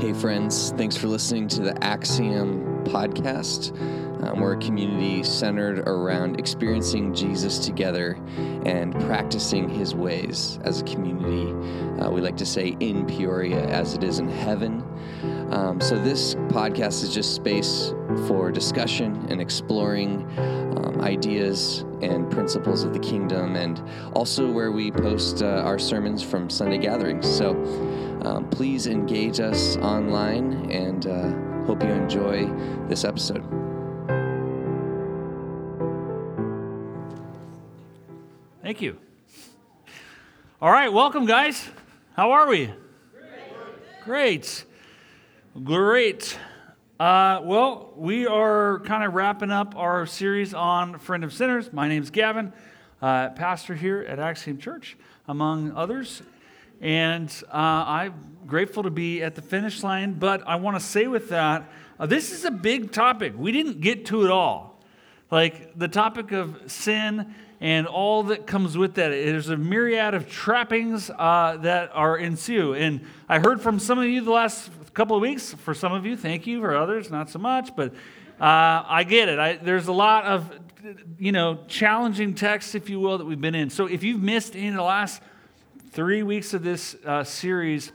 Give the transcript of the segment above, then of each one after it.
Hey, friends, thanks for listening to the Axiom podcast. Um, we're a community centered around experiencing Jesus together and practicing his ways as a community. Uh, we like to say in Peoria as it is in heaven. Um, so, this podcast is just space for discussion and exploring um, ideas and principles of the kingdom, and also where we post uh, our sermons from Sunday gatherings. So, um, please engage us online and uh, hope you enjoy this episode. Thank you. All right, welcome, guys. How are we? Great. Great. Uh, well, we are kind of wrapping up our series on Friend of Sinners. My name's Gavin, uh, pastor here at Axiom Church, among others. And uh, I'm grateful to be at the finish line. But I want to say with that, uh, this is a big topic. We didn't get to it all. Like the topic of sin and all that comes with that. There's a myriad of trappings uh, that are ensue. And I heard from some of you the last couple of weeks. For some of you, thank you. For others, not so much. But uh, I get it. I, there's a lot of, you know, challenging texts, if you will, that we've been in. So if you've missed any of the last three weeks of this uh, series,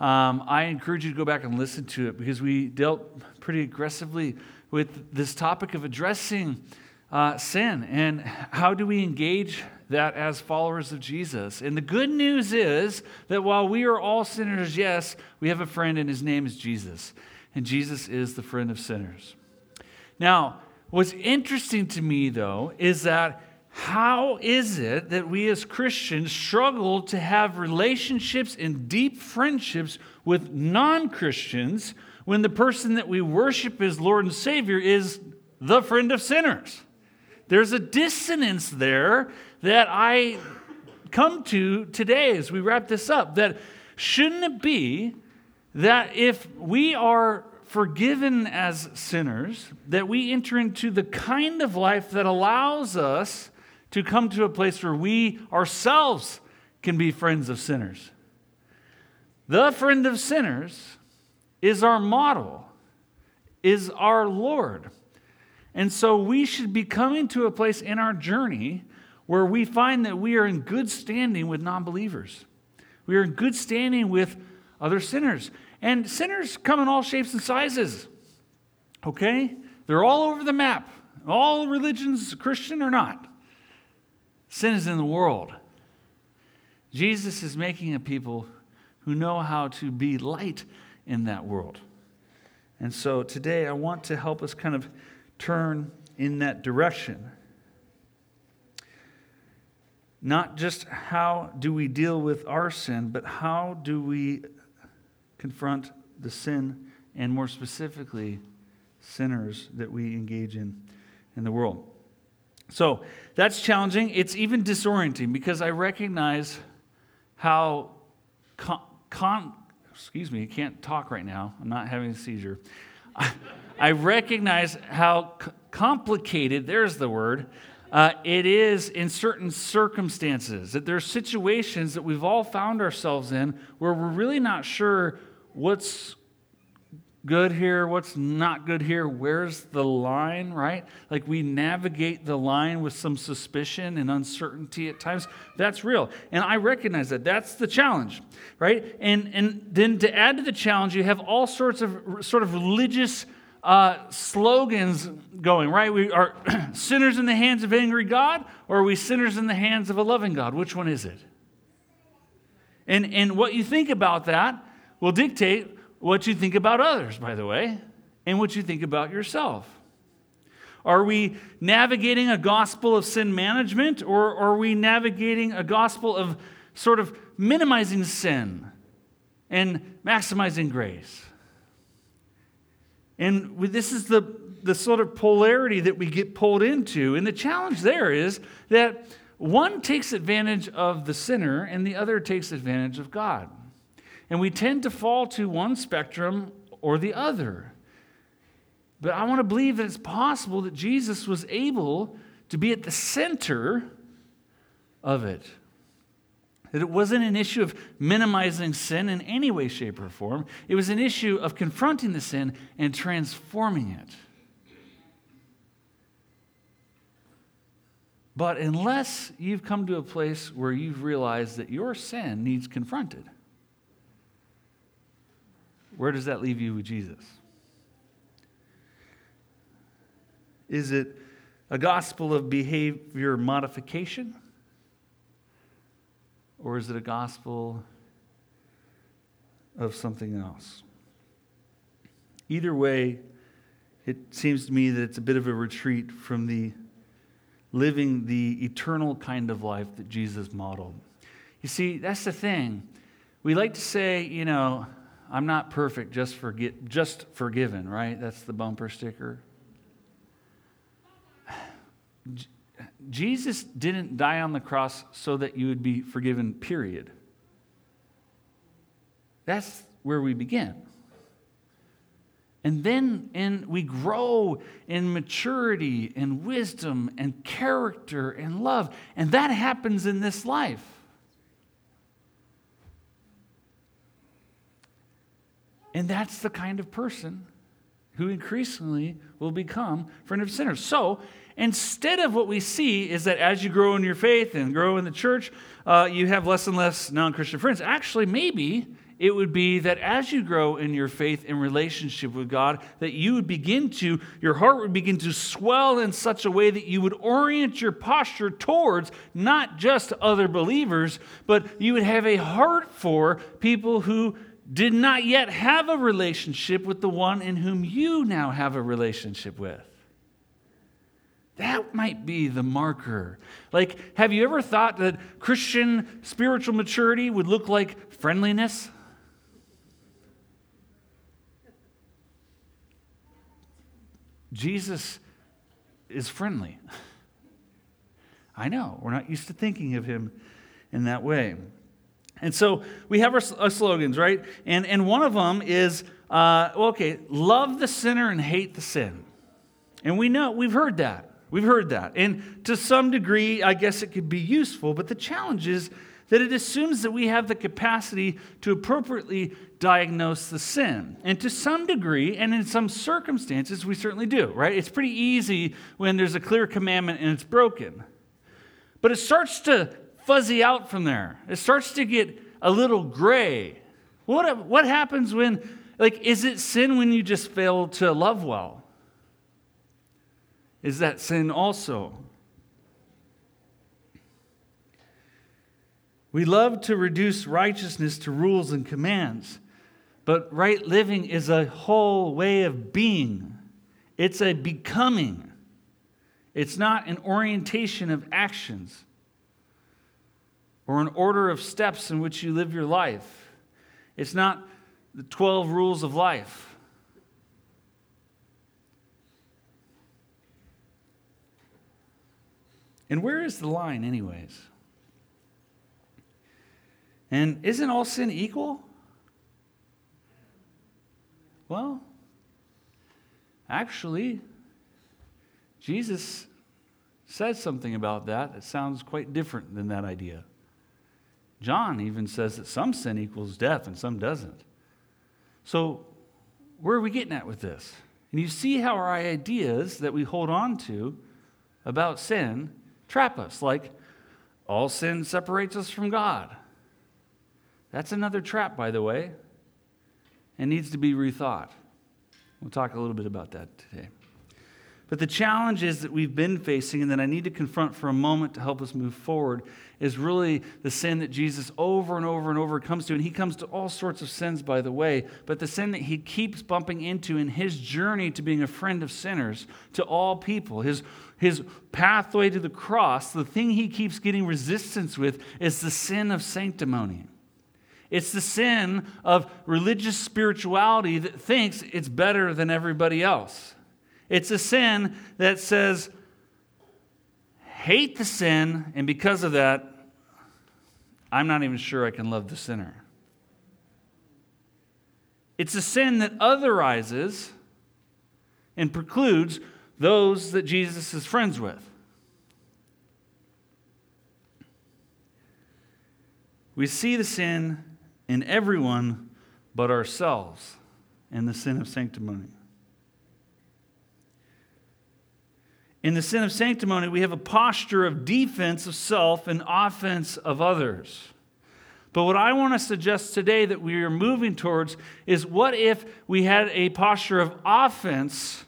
um, I encourage you to go back and listen to it because we dealt pretty aggressively with this topic of addressing uh, sin and how do we engage that as followers of Jesus. And the good news is that while we are all sinners, yes, we have a friend and his name is Jesus. And Jesus is the friend of sinners. Now, what's interesting to me though is that how is it that we as Christians struggle to have relationships and deep friendships with non Christians when the person that we worship as Lord and Savior is the friend of sinners? There's a dissonance there that I come to today as we wrap this up. That shouldn't it be that if we are forgiven as sinners, that we enter into the kind of life that allows us to come to a place where we ourselves can be friends of sinners. The friend of sinners is our model, is our Lord. And so we should be coming to a place in our journey where we find that we are in good standing with non believers. We are in good standing with other sinners. And sinners come in all shapes and sizes. Okay? They're all over the map. All religions, Christian or not. Sin is in the world. Jesus is making a people who know how to be light in that world. And so today I want to help us kind of turn in that direction. Not just how do we deal with our sin, but how do we confront the sin and more specifically, sinners that we engage in in the world. So that's challenging. It's even disorienting because I recognize how con, con excuse me, I can't talk right now. I'm not having a seizure. I, recognize how c- complicated, there's the word, uh, it is in certain circumstances. That there are situations that we've all found ourselves in where we're really not sure what's good here, what's not good here, where's the line, right? Like we navigate the line with some suspicion and uncertainty at times. That's real. And I recognize that. That's the challenge, right? And, and then to add to the challenge, you have all sorts of sort of religious uh, slogans going, right? We are sinners in the hands of angry God, or are we sinners in the hands of a loving God? Which one is it? And, and what you think about that will dictate what you think about others, by the way, and what you think about yourself. Are we navigating a gospel of sin management, or are we navigating a gospel of sort of minimizing sin and maximizing grace? And this is the, the sort of polarity that we get pulled into. And the challenge there is that one takes advantage of the sinner and the other takes advantage of God. And we tend to fall to one spectrum or the other. But I want to believe that it's possible that Jesus was able to be at the center of it. That it wasn't an issue of minimizing sin in any way, shape, or form. It was an issue of confronting the sin and transforming it. But unless you've come to a place where you've realized that your sin needs confronted, where does that leave you with Jesus? Is it a gospel of behavior modification? Or is it a gospel of something else? Either way, it seems to me that it's a bit of a retreat from the living the eternal kind of life that Jesus modeled. You see, that's the thing. We like to say, you know, I'm not perfect, just forget, just forgiven, right? That's the bumper sticker. Jesus didn't die on the cross so that you would be forgiven, period. That's where we begin. And then in, we grow in maturity and wisdom and character and love. And that happens in this life. And that's the kind of person who increasingly will become friend of sinners. So Instead of what we see is that as you grow in your faith and grow in the church, uh, you have less and less non Christian friends. Actually, maybe it would be that as you grow in your faith and relationship with God, that you would begin to, your heart would begin to swell in such a way that you would orient your posture towards not just other believers, but you would have a heart for people who did not yet have a relationship with the one in whom you now have a relationship with. That might be the marker. Like, have you ever thought that Christian spiritual maturity would look like friendliness? Jesus is friendly. I know, we're not used to thinking of him in that way. And so we have our, our slogans, right? And, and one of them is, uh, okay, love the sinner and hate the sin. And we know, we've heard that. We've heard that. And to some degree, I guess it could be useful, but the challenge is that it assumes that we have the capacity to appropriately diagnose the sin. And to some degree, and in some circumstances, we certainly do, right? It's pretty easy when there's a clear commandment and it's broken. But it starts to fuzzy out from there, it starts to get a little gray. What, what happens when, like, is it sin when you just fail to love well? Is that sin also? We love to reduce righteousness to rules and commands, but right living is a whole way of being. It's a becoming. It's not an orientation of actions or an order of steps in which you live your life. It's not the 12 rules of life. And where is the line, anyways? And isn't all sin equal? Well, actually, Jesus says something about that that sounds quite different than that idea. John even says that some sin equals death and some doesn't. So, where are we getting at with this? And you see how our ideas that we hold on to about sin trap us, like all sin separates us from God. That's another trap, by the way, and needs to be rethought. We'll talk a little bit about that today. But the challenge is that we've been facing and that I need to confront for a moment to help us move forward is really the sin that Jesus over and over and over comes to. And he comes to all sorts of sins, by the way, but the sin that he keeps bumping into in his journey to being a friend of sinners to all people, his, his pathway to the cross, the thing he keeps getting resistance with is the sin of sanctimony. It's the sin of religious spirituality that thinks it's better than everybody else. It's a sin that says, hate the sin, and because of that, I'm not even sure I can love the sinner. It's a sin that otherizes and precludes those that Jesus is friends with. We see the sin in everyone but ourselves in the sin of sanctimony. In the sin of sanctimony, we have a posture of defense of self and offense of others. But what I want to suggest today that we are moving towards is what if we had a posture of offense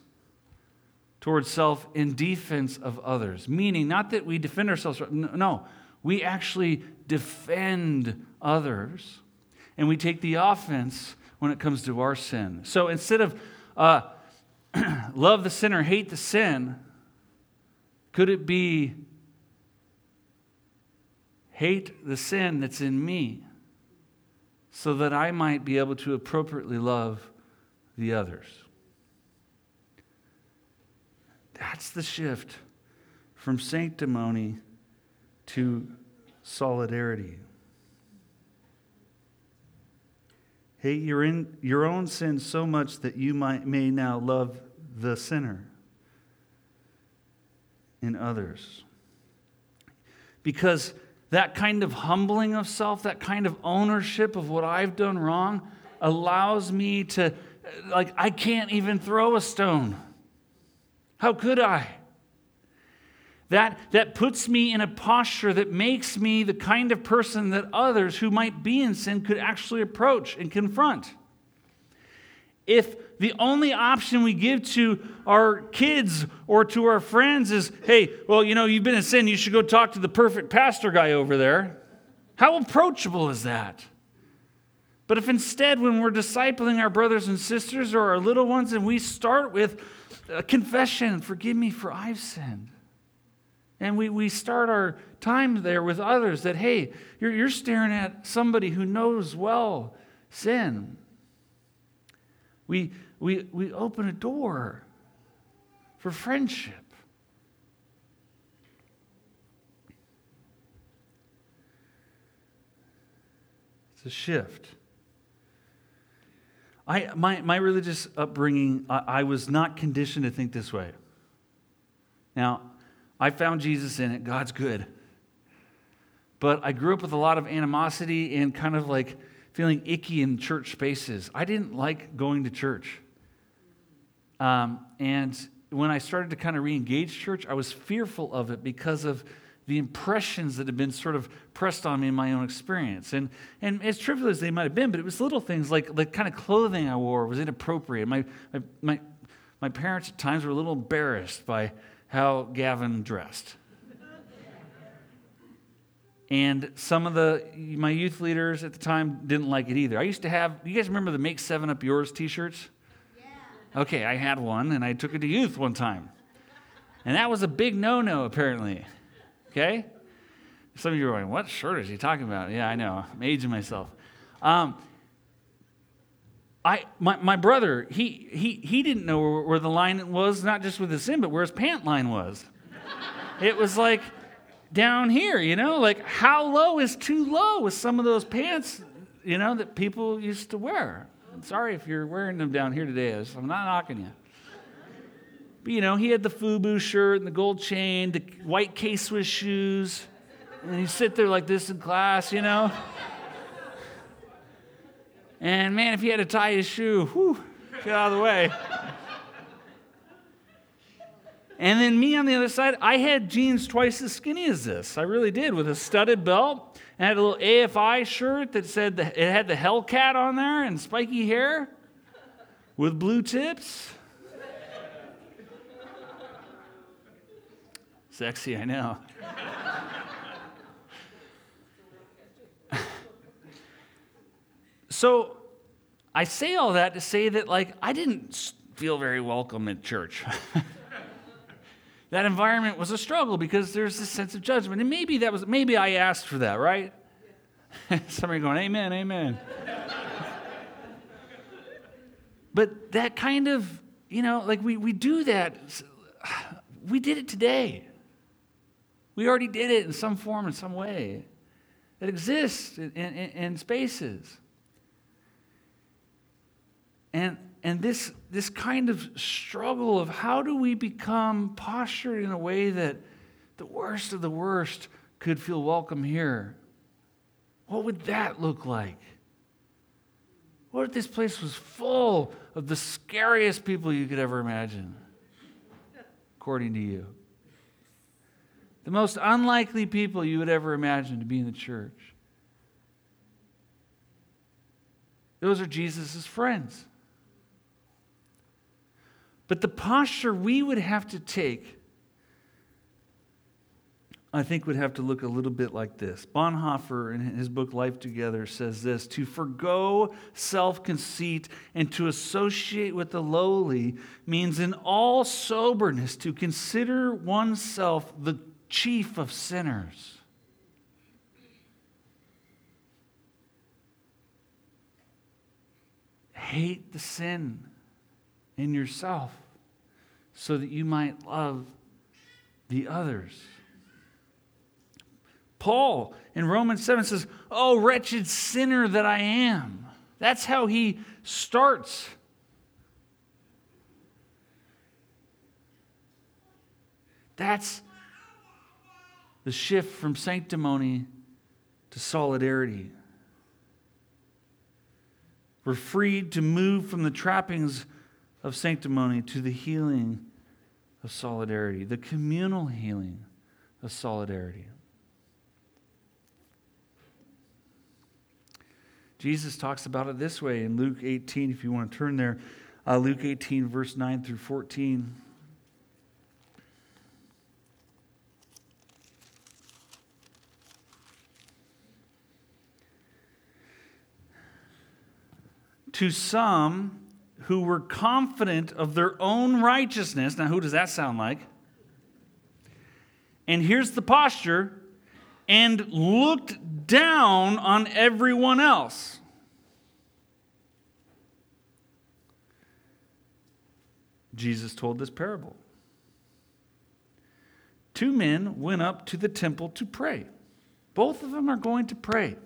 towards self in defense of others? Meaning, not that we defend ourselves, no, we actually defend others and we take the offense when it comes to our sin. So instead of uh, love the sinner, hate the sin, could it be hate the sin that's in me so that I might be able to appropriately love the others? That's the shift from sanctimony to solidarity. Hate your, in, your own sin so much that you might, may now love the sinner in others. Because that kind of humbling of self, that kind of ownership of what I've done wrong, allows me to, like, I can't even throw a stone. How could I? That, that puts me in a posture that makes me the kind of person that others who might be in sin could actually approach and confront. If the only option we give to our kids or to our friends is, hey, well, you know, you've been in sin, you should go talk to the perfect pastor guy over there, how approachable is that? But if instead, when we're discipling our brothers and sisters or our little ones, and we start with a confession, forgive me for I've sinned and we, we start our time there with others that, hey, you're, you're staring at somebody who knows well sin. We, we, we open a door for friendship. It's a shift. I, my, my religious upbringing, I, I was not conditioned to think this way. Now, I found Jesus in it. God's good. But I grew up with a lot of animosity and kind of like feeling icky in church spaces. I didn't like going to church. Um, and when I started to kind of re engage church, I was fearful of it because of the impressions that had been sort of pressed on me in my own experience. And, and as trivial as they might have been, but it was little things like the kind of clothing I wore was inappropriate. My, my, my, my parents at times were a little embarrassed by how Gavin dressed. And some of the my youth leaders at the time didn't like it either. I used to have. You guys remember the "Make Seven Up Yours" T-shirts? Yeah. Okay, I had one, and I took it to youth one time, and that was a big no-no apparently. Okay. Some of you are going, "What shirt is he talking about?" Yeah, I know. I'm aging myself. Um, I, my, my brother, he, he, he didn't know where, where the line was, not just with his sin, but where his pant line was. it was like down here, you know, like how low is too low with some of those pants, you know, that people used to wear. I'm sorry if you're wearing them down here today. I'm not knocking you. But, you know, he had the FUBU shirt and the gold chain, the white K Swiss shoes, and he'd sit there like this in class, you know. And man, if he had to tie his shoe, whew, get out of the way. And then me on the other side, I had jeans twice as skinny as this. I really did, with a studded belt. And I had a little AFI shirt that said the, it had the Hellcat on there and spiky hair with blue tips. Sexy, I know. So I say all that to say that, like, I didn't feel very welcome at church. that environment was a struggle because there's this sense of judgment. And maybe that was, maybe I asked for that, right? Somebody going, Amen, Amen. but that kind of, you know, like we, we do that. We did it today. We already did it in some form, in some way. It exists in, in, in spaces. And, and this, this kind of struggle of how do we become postured in a way that the worst of the worst could feel welcome here? What would that look like? What if this place was full of the scariest people you could ever imagine, according to you? The most unlikely people you would ever imagine to be in the church. Those are Jesus' friends. But the posture we would have to take I think would have to look a little bit like this. Bonhoeffer, in his book Life Together, says this To forego self conceit and to associate with the lowly means, in all soberness, to consider oneself the chief of sinners. Hate the sin in yourself so that you might love the others. Paul in Romans 7 says, Oh, wretched sinner that I am. That's how he starts. That's the shift from sanctimony to solidarity. We're freed to move from the trappings of sanctimony to the healing of solidarity, the communal healing of solidarity. Jesus talks about it this way in Luke 18, if you want to turn there. Uh, Luke 18, verse 9 through 14. To some who were confident of their own righteousness, now who does that sound like? And here's the posture and looked down on everyone else. Jesus told this parable. Two men went up to the temple to pray. Both of them are going to pray.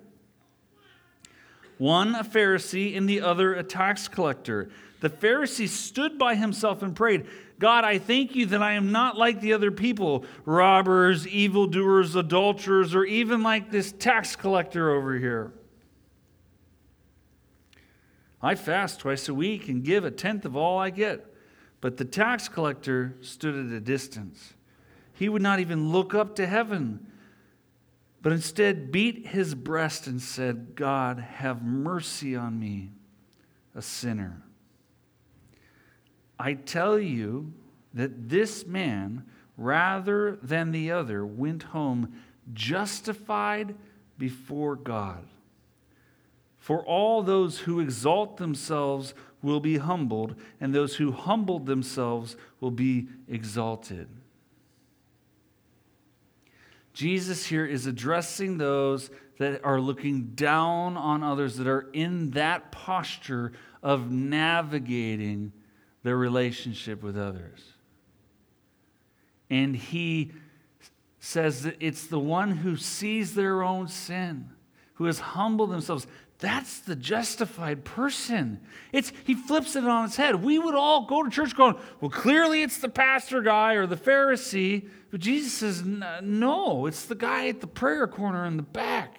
One a Pharisee and the other a tax collector. The Pharisee stood by himself and prayed, God, I thank you that I am not like the other people robbers, evildoers, adulterers, or even like this tax collector over here. I fast twice a week and give a tenth of all I get. But the tax collector stood at a distance. He would not even look up to heaven, but instead beat his breast and said, God, have mercy on me, a sinner. I tell you that this man, rather than the other, went home justified before God. For all those who exalt themselves will be humbled, and those who humbled themselves will be exalted. Jesus here is addressing those that are looking down on others, that are in that posture of navigating their relationship with others. And he says that it's the one who sees their own sin, who has humbled themselves. That's the justified person. It's, he flips it on its head. We would all go to church going, well, clearly it's the pastor guy or the Pharisee. But Jesus says, no, it's the guy at the prayer corner in the back.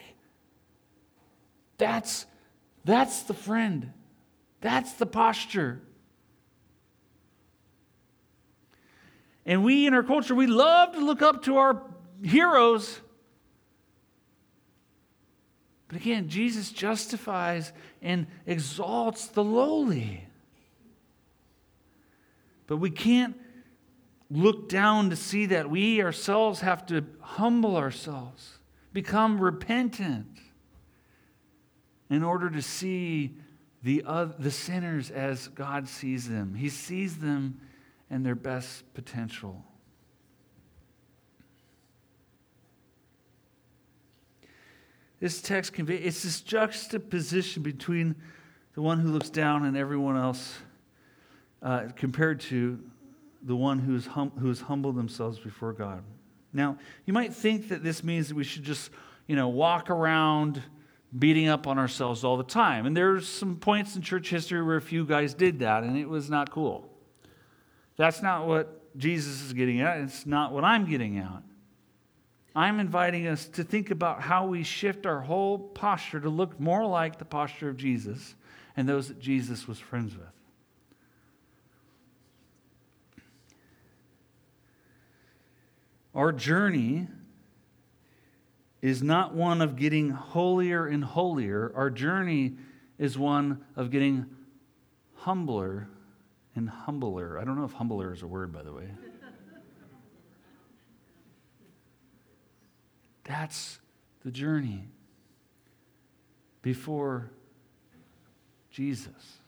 That's, that's the friend. That's the posture. And we in our culture, we love to look up to our heroes. But again, Jesus justifies and exalts the lowly. But we can't look down to see that. We ourselves have to humble ourselves, become repentant in order to see the, the sinners as God sees them. He sees them and their best potential. This text conveys it's this juxtaposition between the one who looks down and everyone else uh, compared to the one who's, hum, who's humbled themselves before God. Now, you might think that this means that we should just, you know, walk around beating up on ourselves all the time. And there's some points in church history where a few guys did that, and it was not cool. That's not what Jesus is getting at. It's not what I'm getting at. I'm inviting us to think about how we shift our whole posture to look more like the posture of Jesus and those that Jesus was friends with. Our journey is not one of getting holier and holier. Our journey is one of getting humbler and humbler. I don't know if humbler is a word, by the way. That's the journey before Jesus,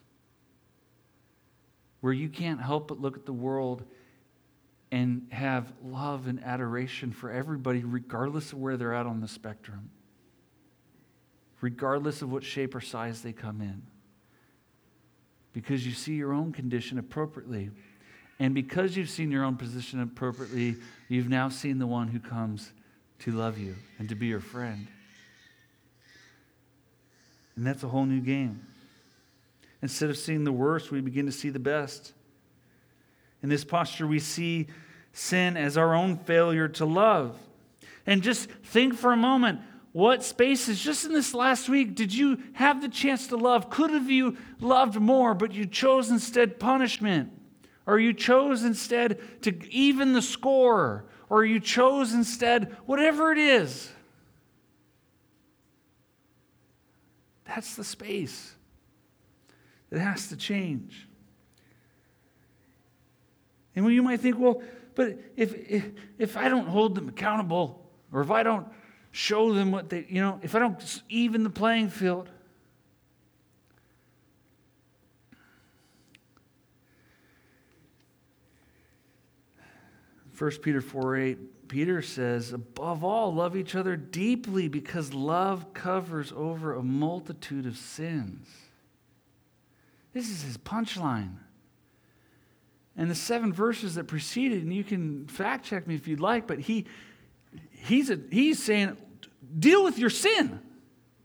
where you can't help but look at the world and have love and adoration for everybody, regardless of where they're at on the spectrum, regardless of what shape or size they come in. Because you see your own condition appropriately. And because you've seen your own position appropriately, you've now seen the one who comes to love you and to be your friend. And that's a whole new game. Instead of seeing the worst, we begin to see the best. In this posture, we see sin as our own failure to love. And just think for a moment what spaces, just in this last week, did you have the chance to love? Could have you loved more, but you chose instead punishment? Or you chose instead to even the score? Or you chose instead whatever it is? That's the space that has to change. And you might think, well, but if, if, if I don't hold them accountable, or if I don't show them what they, you know, if I don't even the playing field, First Peter 4 8, Peter says, above all, love each other deeply because love covers over a multitude of sins. This is his punchline. And the seven verses that preceded, and you can fact check me if you'd like, but he, he's, a, he's saying, deal with your sin.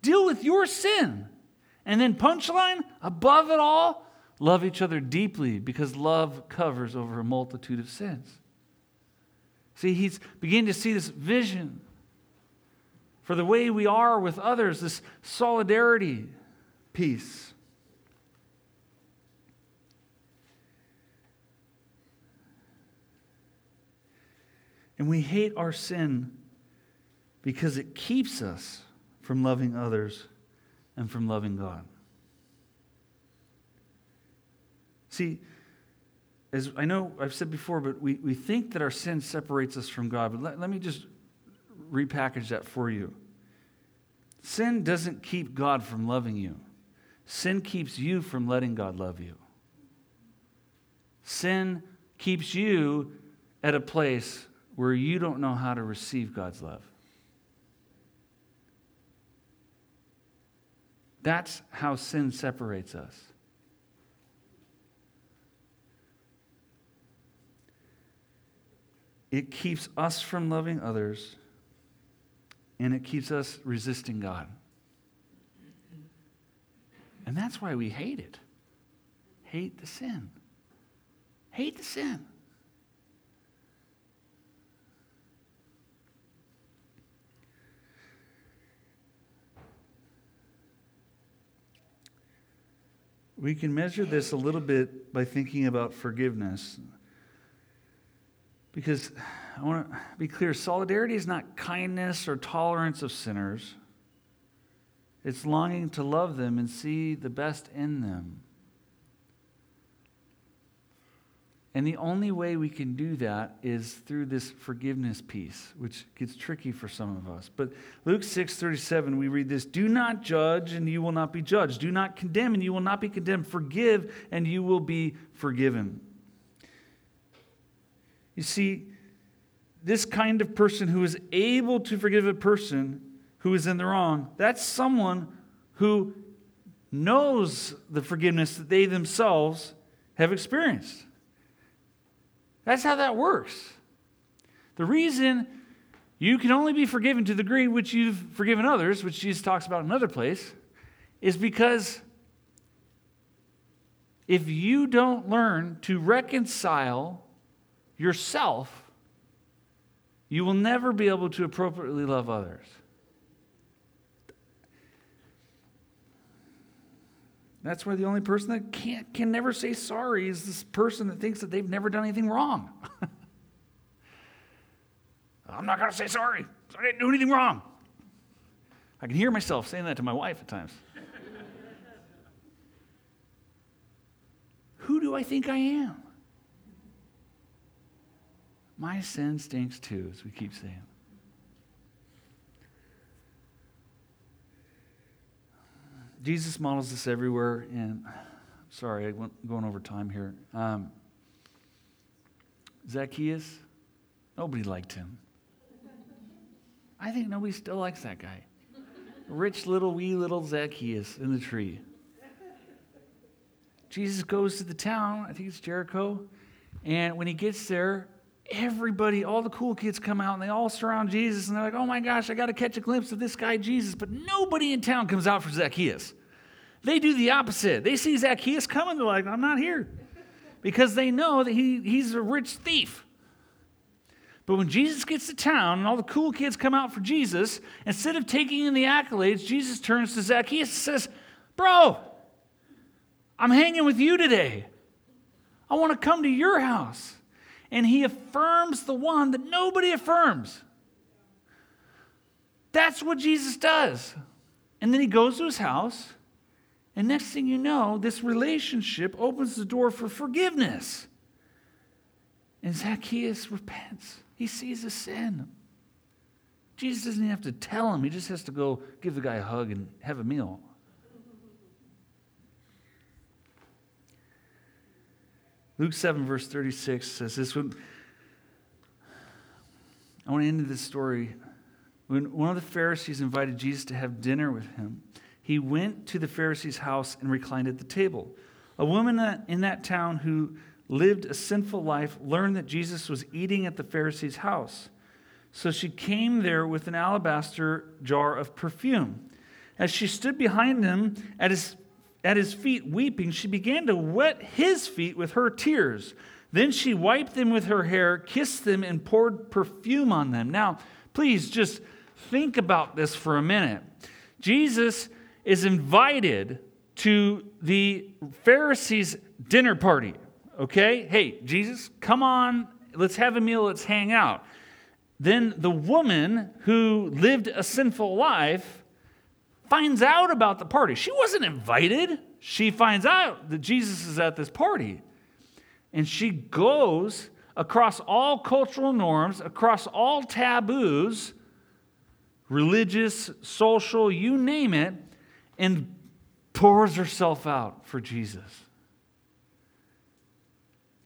Deal with your sin. And then, punchline, above it all, love each other deeply because love covers over a multitude of sins. See, he's beginning to see this vision for the way we are with others, this solidarity piece. And we hate our sin because it keeps us from loving others and from loving God. See, as I know I've said before, but we, we think that our sin separates us from God. But let, let me just repackage that for you. Sin doesn't keep God from loving you, sin keeps you from letting God love you. Sin keeps you at a place where you don't know how to receive God's love. That's how sin separates us. It keeps us from loving others, and it keeps us resisting God. And that's why we hate it. Hate the sin. Hate the sin. We can measure this a little bit by thinking about forgiveness. Because I want to be clear solidarity is not kindness or tolerance of sinners, it's longing to love them and see the best in them. And the only way we can do that is through this forgiveness piece, which gets tricky for some of us. But Luke 6 37, we read this Do not judge, and you will not be judged. Do not condemn, and you will not be condemned. Forgive, and you will be forgiven. You see, this kind of person who is able to forgive a person who is in the wrong, that's someone who knows the forgiveness that they themselves have experienced. That's how that works. The reason you can only be forgiven to the degree which you've forgiven others, which Jesus talks about in another place, is because if you don't learn to reconcile yourself, you will never be able to appropriately love others. That's why the only person that can't, can never say sorry is this person that thinks that they've never done anything wrong. I'm not going to say sorry. I didn't do anything wrong. I can hear myself saying that to my wife at times. Who do I think I am? My sin stinks too, as we keep saying. Jesus models this everywhere, and sorry, I went going over time here. Um, Zacchaeus, nobody liked him. I think nobody still likes that guy. Rich little wee little Zacchaeus in the tree. Jesus goes to the town, I think it's Jericho, and when he gets there, everybody, all the cool kids come out and they all surround Jesus and they're like, oh my gosh, I got to catch a glimpse of this guy, Jesus. But nobody in town comes out for Zacchaeus. They do the opposite. They see Zacchaeus coming, they're like, I'm not here. Because they know that he, he's a rich thief. But when Jesus gets to town and all the cool kids come out for Jesus, instead of taking in the accolades, Jesus turns to Zacchaeus and says, Bro, I'm hanging with you today. I want to come to your house and he affirms the one that nobody affirms. That's what Jesus does. And then he goes to his house, and next thing you know, this relationship opens the door for forgiveness. And Zacchaeus repents. He sees his sin. Jesus doesn't even have to tell him, he just has to go give the guy a hug and have a meal. Luke 7, verse 36 says this. I want to end this story. When one of the Pharisees invited Jesus to have dinner with him, he went to the Pharisee's house and reclined at the table. A woman in that town who lived a sinful life learned that Jesus was eating at the Pharisee's house. So she came there with an alabaster jar of perfume. As she stood behind him at his at his feet weeping, she began to wet his feet with her tears. Then she wiped them with her hair, kissed them, and poured perfume on them. Now, please just think about this for a minute. Jesus is invited to the Pharisees' dinner party. Okay? Hey, Jesus, come on, let's have a meal, let's hang out. Then the woman who lived a sinful life finds out about the party. She wasn't invited. She finds out that Jesus is at this party. And she goes across all cultural norms, across all taboos, religious, social, you name it, and pours herself out for Jesus.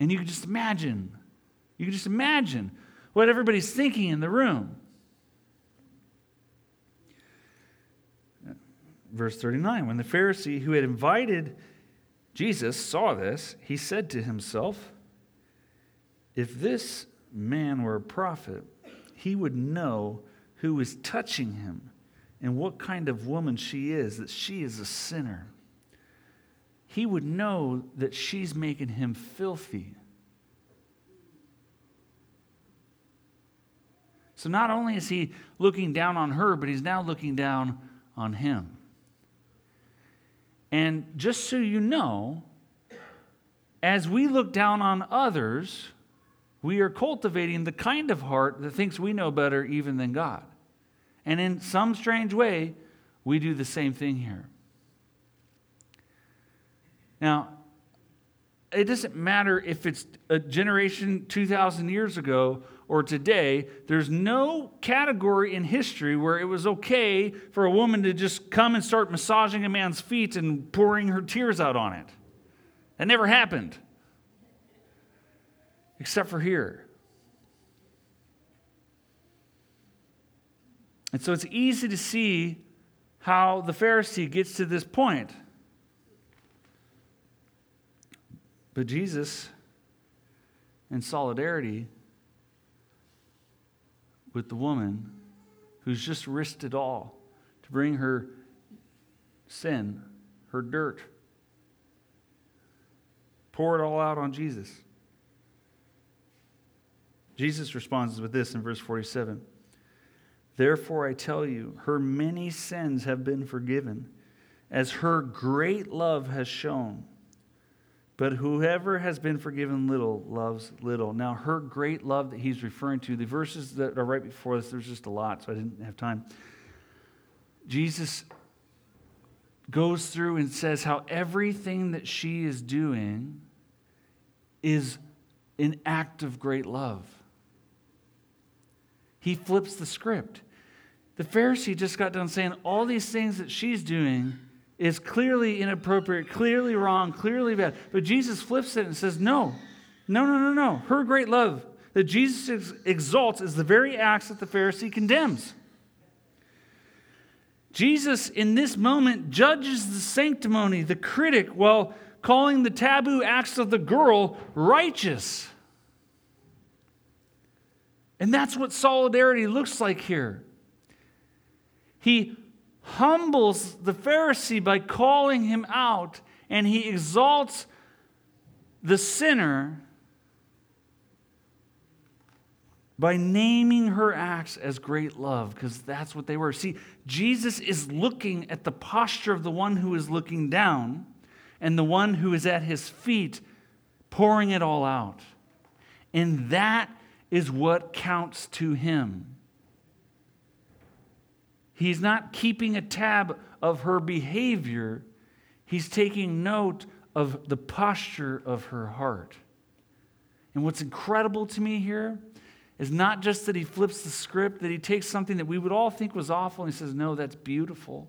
And you can just imagine, you can just imagine what everybody's thinking in the room. Verse 39 When the Pharisee who had invited Jesus saw this, he said to himself, If this man were a prophet, he would know who is touching him and what kind of woman she is, that she is a sinner. He would know that she's making him filthy. So not only is he looking down on her, but he's now looking down on him. And just so you know, as we look down on others, we are cultivating the kind of heart that thinks we know better even than God. And in some strange way, we do the same thing here. Now, it doesn't matter if it's a generation 2,000 years ago or today, there's no category in history where it was okay for a woman to just come and start massaging a man's feet and pouring her tears out on it. That never happened, except for here. And so it's easy to see how the Pharisee gets to this point. But Jesus, in solidarity, with the woman who's just risked it all to bring her sin, her dirt, pour it all out on Jesus. Jesus responds with this in verse 47 Therefore I tell you, her many sins have been forgiven, as her great love has shown. But whoever has been forgiven little loves little. Now, her great love that he's referring to, the verses that are right before this, there's just a lot, so I didn't have time. Jesus goes through and says how everything that she is doing is an act of great love. He flips the script. The Pharisee just got done saying all these things that she's doing is clearly inappropriate, clearly wrong, clearly bad. But Jesus flips it and says, No, no, no, no, no. Her great love that Jesus exalts is the very acts that the Pharisee condemns. Jesus, in this moment, judges the sanctimony, the critic, while calling the taboo acts of the girl righteous. And that's what solidarity looks like here. He humbles the Pharisee by calling him out, and he exalts the sinner by naming her acts as great love, because that's what they were. See, Jesus is looking at the posture of the one who is looking down and the one who is at his feet, pouring it all out. And that is what counts to him. He's not keeping a tab of her behavior, he's taking note of the posture of her heart. And what's incredible to me here is not just that he flips the script, that he takes something that we would all think was awful and he says, No, that's beautiful.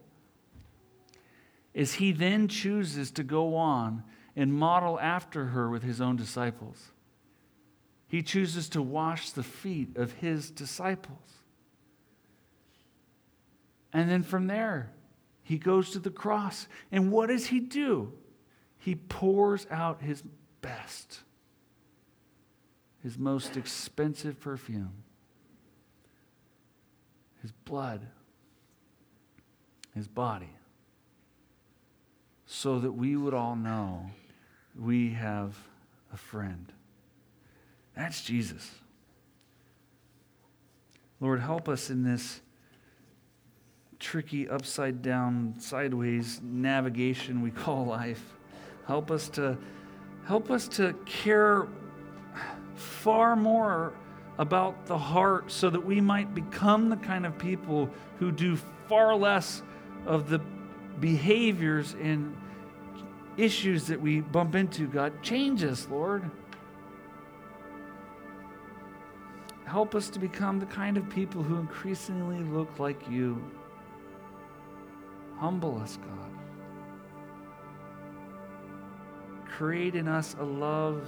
Is he then chooses to go on and model after her with his own disciples. He chooses to wash the feet of his disciples. And then from there, he goes to the cross. And what does he do? He pours out his best, his most expensive perfume, his blood, his body, so that we would all know we have a friend. That's Jesus. Lord, help us in this tricky, upside down, sideways navigation we call life. Help us to help us to care far more about the heart so that we might become the kind of people who do far less of the behaviors and issues that we bump into. God, change us, Lord. Help us to become the kind of people who increasingly look like you. Humble us, God. Create in us a love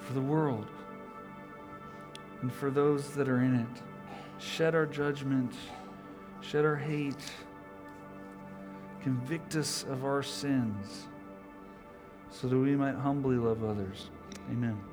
for the world and for those that are in it. Shed our judgment, shed our hate, convict us of our sins so that we might humbly love others. Amen.